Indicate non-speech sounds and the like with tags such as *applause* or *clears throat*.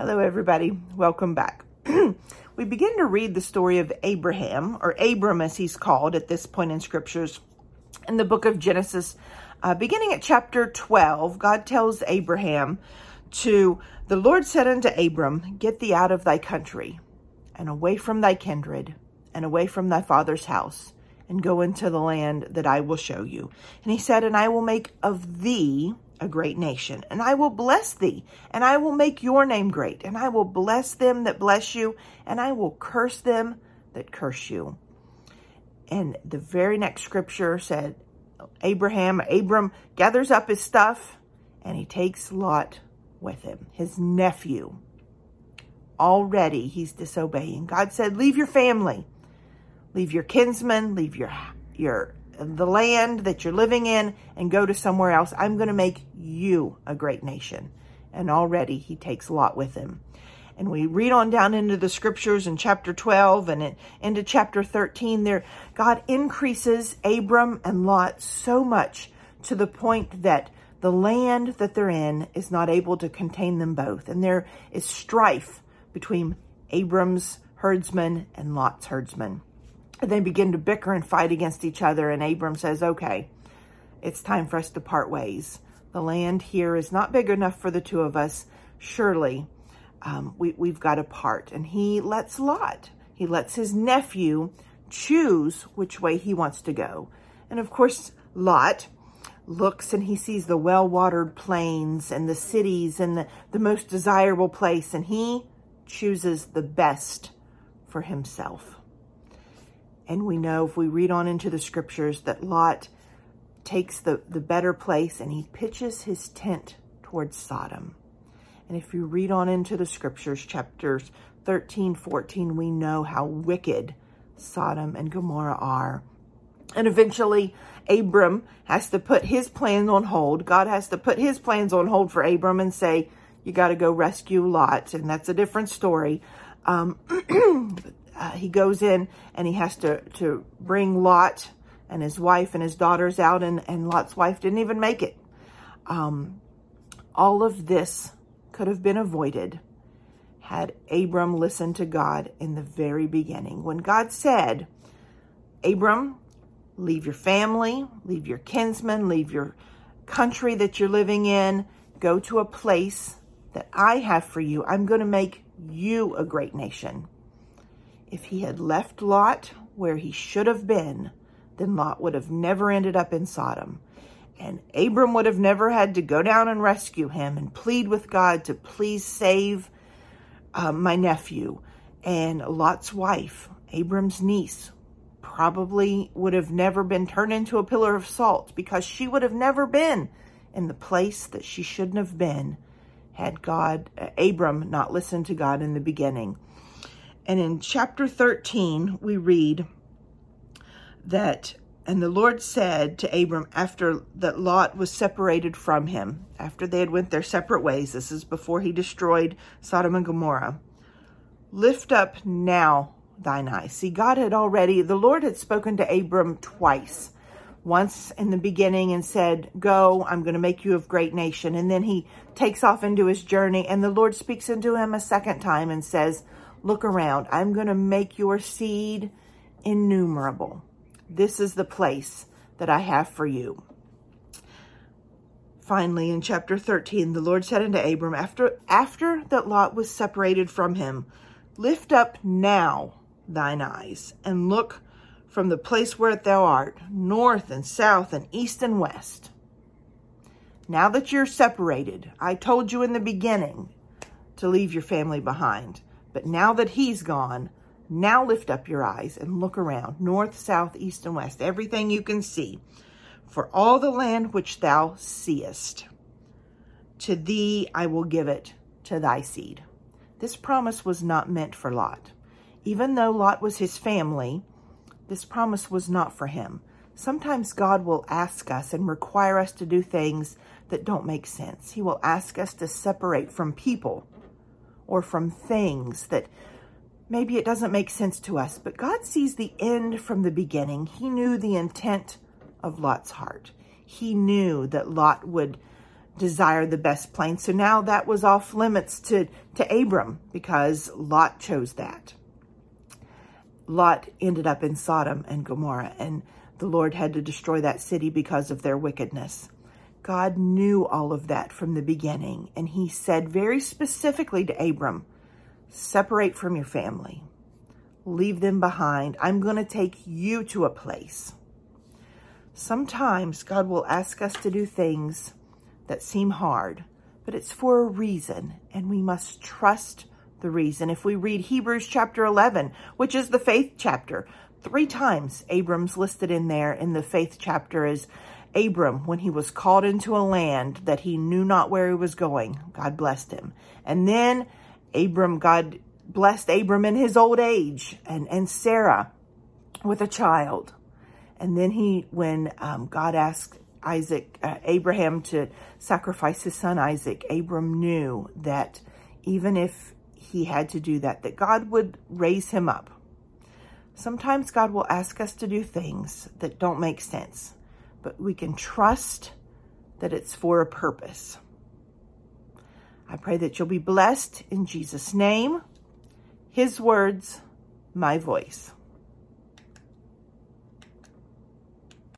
Hello, everybody. Welcome back. *clears throat* we begin to read the story of Abraham, or Abram as he's called at this point in scriptures, in the book of Genesis. Uh, beginning at chapter 12, God tells Abraham to, the Lord said unto Abram, Get thee out of thy country, and away from thy kindred, and away from thy father's house, and go into the land that I will show you. And he said, And I will make of thee a great nation, and I will bless thee, and I will make your name great, and I will bless them that bless you, and I will curse them that curse you. And the very next scripture said, Abraham, Abram gathers up his stuff, and he takes Lot with him, his nephew. Already he's disobeying. God said, leave your family, leave your kinsmen, leave your, your the land that you're living in and go to somewhere else. I'm going to make you a great nation. And already he takes Lot with him. And we read on down into the scriptures in chapter 12 and into chapter 13 there, God increases Abram and Lot so much to the point that the land that they're in is not able to contain them both. And there is strife between Abram's herdsmen and Lot's herdsmen. They begin to bicker and fight against each other. And Abram says, okay, it's time for us to part ways. The land here is not big enough for the two of us. Surely um, we, we've got to part. And he lets Lot, he lets his nephew choose which way he wants to go. And of course, Lot looks and he sees the well-watered plains and the cities and the, the most desirable place. And he chooses the best for himself. And we know if we read on into the scriptures that Lot takes the, the better place and he pitches his tent towards Sodom. And if you read on into the scriptures, chapters 13, 14, we know how wicked Sodom and Gomorrah are. And eventually, Abram has to put his plans on hold. God has to put his plans on hold for Abram and say, you got to go rescue Lot. And that's a different story. Um, *clears throat* uh, he goes in and he has to, to bring Lot and his wife and his daughters out, and, and Lot's wife didn't even make it. Um, all of this could have been avoided had Abram listened to God in the very beginning. When God said, Abram, leave your family, leave your kinsmen, leave your country that you're living in, go to a place that I have for you. I'm going to make you a great nation. If he had left Lot where he should have been, then Lot would have never ended up in Sodom. And Abram would have never had to go down and rescue him and plead with God to please save uh, my nephew. And Lot's wife, Abram's niece, probably would have never been turned into a pillar of salt because she would have never been in the place that she shouldn't have been had God, uh, Abram, not listened to God in the beginning. And in chapter 13, we read that, and the Lord said to Abram after that Lot was separated from him, after they had went their separate ways, this is before he destroyed Sodom and Gomorrah, lift up now thine eyes. See, God had already, the Lord had spoken to Abram twice. Once in the beginning and said, go, I'm going to make you a great nation. And then he takes off into his journey and the Lord speaks into him a second time and says, Look around. I'm going to make your seed innumerable. This is the place that I have for you. Finally, in chapter 13, the Lord said unto Abram, after, after that Lot was separated from him, Lift up now thine eyes, and look from the place where thou art, north and south and east and west. Now that you're separated, I told you in the beginning to leave your family behind. But now that he's gone, now lift up your eyes and look around, north, south, east, and west, everything you can see, for all the land which thou seest. To thee I will give it to thy seed. This promise was not meant for Lot. Even though Lot was his family, this promise was not for him. Sometimes God will ask us and require us to do things that don't make sense. He will ask us to separate from people or from things that maybe it doesn't make sense to us, but God sees the end from the beginning. He knew the intent of Lot's heart. He knew that Lot would desire the best plain. So now that was off limits to, to Abram because Lot chose that. Lot ended up in Sodom and Gomorrah, and the Lord had to destroy that city because of their wickedness. God knew all of that from the beginning, and he said very specifically to Abram, separate from your family. Leave them behind. I'm going to take you to a place. Sometimes God will ask us to do things that seem hard, but it's for a reason, and we must trust the reason. If we read Hebrews chapter 11, which is the faith chapter, three times Abram's listed in there in the faith chapter as Abram, when he was called into a land that he knew not where he was going, God blessed him. And then Abram, God blessed Abram in his old age and, and Sarah with a child. And then he, when um, God asked Isaac, uh, Abraham to sacrifice his son Isaac, Abram knew that even if he had to do that, that God would raise him up. Sometimes God will ask us to do things that don't make sense but we can trust that it's for a purpose. I pray that you'll be blessed in Jesus' name. His words, my voice.